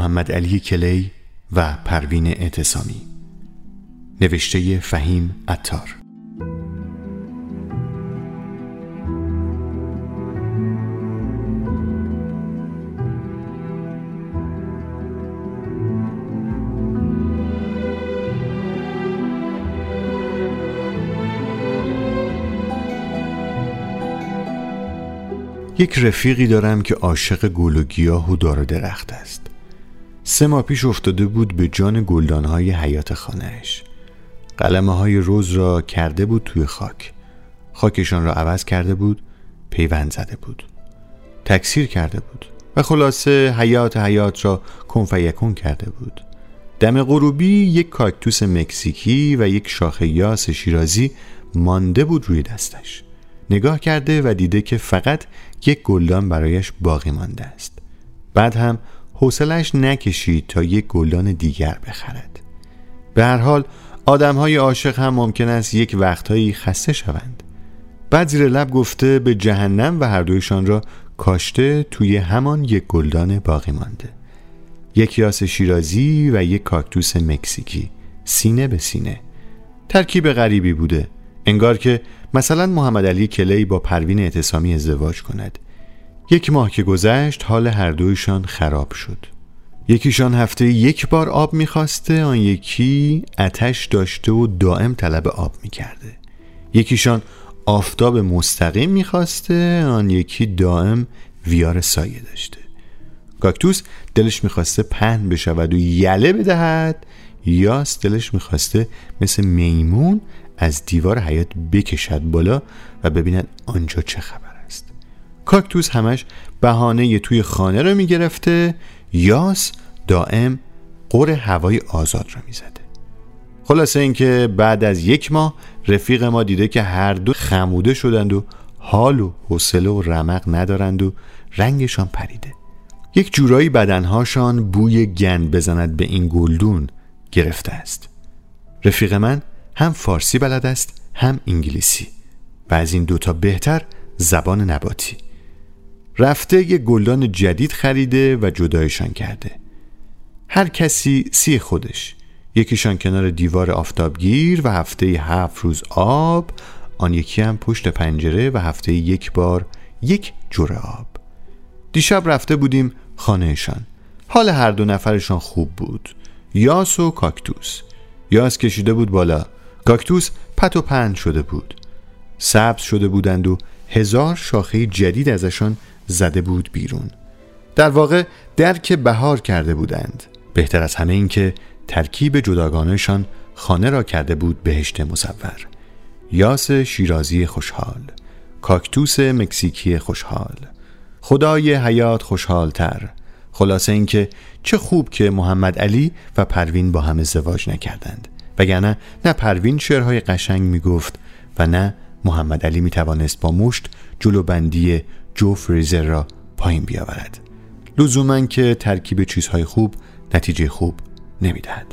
محمد علی کلی و پروین اعتصامی. نوشته فهیم اتار یک رفیقی دارم که عاشق گل و گیاه و دار درخت است. سه ماه پیش افتاده بود به جان گلدانهای حیات خانهش قلمه های روز را کرده بود توی خاک. خاکشان را عوض کرده بود پیوند زده بود. تکثیر کرده بود و خلاصه حیات حیات را کنفیکون کرده بود. دم غروبی یک کاکتوس مکزیکی و یک شاخه یاس شیرازی مانده بود روی دستش. نگاه کرده و دیده که فقط یک گلدان برایش باقی مانده است. بعد هم حوصلش نکشید تا یک گلدان دیگر بخرد. به هر حال آدم های عاشق هم ممکن است یک وقتهایی خسته شوند. بعد زیر لب گفته به جهنم و هر دویشان را کاشته توی همان یک گلدان باقی مانده. یک یاس شیرازی و یک کاکتوس مکزیکی. سینه به سینه. ترکیب غریبی بوده. انگار که مثلا محمد علی کلی با پروین اعتصامی ازدواج کند. یک ماه که گذشت حال هر دویشان خراب شد. یکیشان هفته یک بار آب می‌خواسته آن یکی اتش داشته و دائم طلب آب می‌کرده. یکیشان آفتاب مستقیم می‌خواسته آن یکی دائم ویار سایه داشته. کاکتوس دلش می‌خواسته پهن بشود و یله بدهد یاس دلش می‌خواسته مثل میمون از دیوار حیات بکشد بالا و ببیند آنجا چه خبر. کاکتوس همش بهانه توی خانه رو می‌گرفته یاس دائم قر هوای آزاد رو می‌زده. خلاصه اینکه بعد از یک ماه رفیق ما دیده که هر دو خموده شدند و حال و حوصله و رمق ندارند و رنگشان پریده. یک جورایی بدنهاشان بوی گند بزند به این گلدون گرفته است. رفیق من هم فارسی بلد است هم انگلیسی و از این دوتا بهتر زبان نباتی. رفته یه گلدان جدید خریده و جدایشان کرده. هر کسی سی خودش. یکیشان کنار دیوار آفتابگیر و هفته هفت روز آب. آن یکی هم پشت پنجره و هفته یک بار یک جوره آب. دیشب رفته بودیم خانهشان. حال هر دو نفرشان خوب بود. یاس و کاکتوس. یاس کشیده بود بالا. کاکتوس پت و پند شده بود. سبز شده بودند و هزار شاخه جدید ازشان زده بود بیرون. در واقع درک بهار کرده بودند. بهتر از همه این که ترکیب جداگانهشان خانه را کرده بود بهشت مصور. یاس شیرازی خوشحال کاکتوس مکزیکی خوشحال خدای حیات خوشحالتر. خلاصه اینکه چه خوب که محمد علی و پروین با هم ازدواج نکردند. وگرنه نه پروین شعرهای قشنگ می‌گفت و نه محمد علی می توانست با مشت جلو بندی جو فریزر را پایین بیاورد لزوما که ترکیب چیزهای خوب نتیجه خوب نمی‌دهد.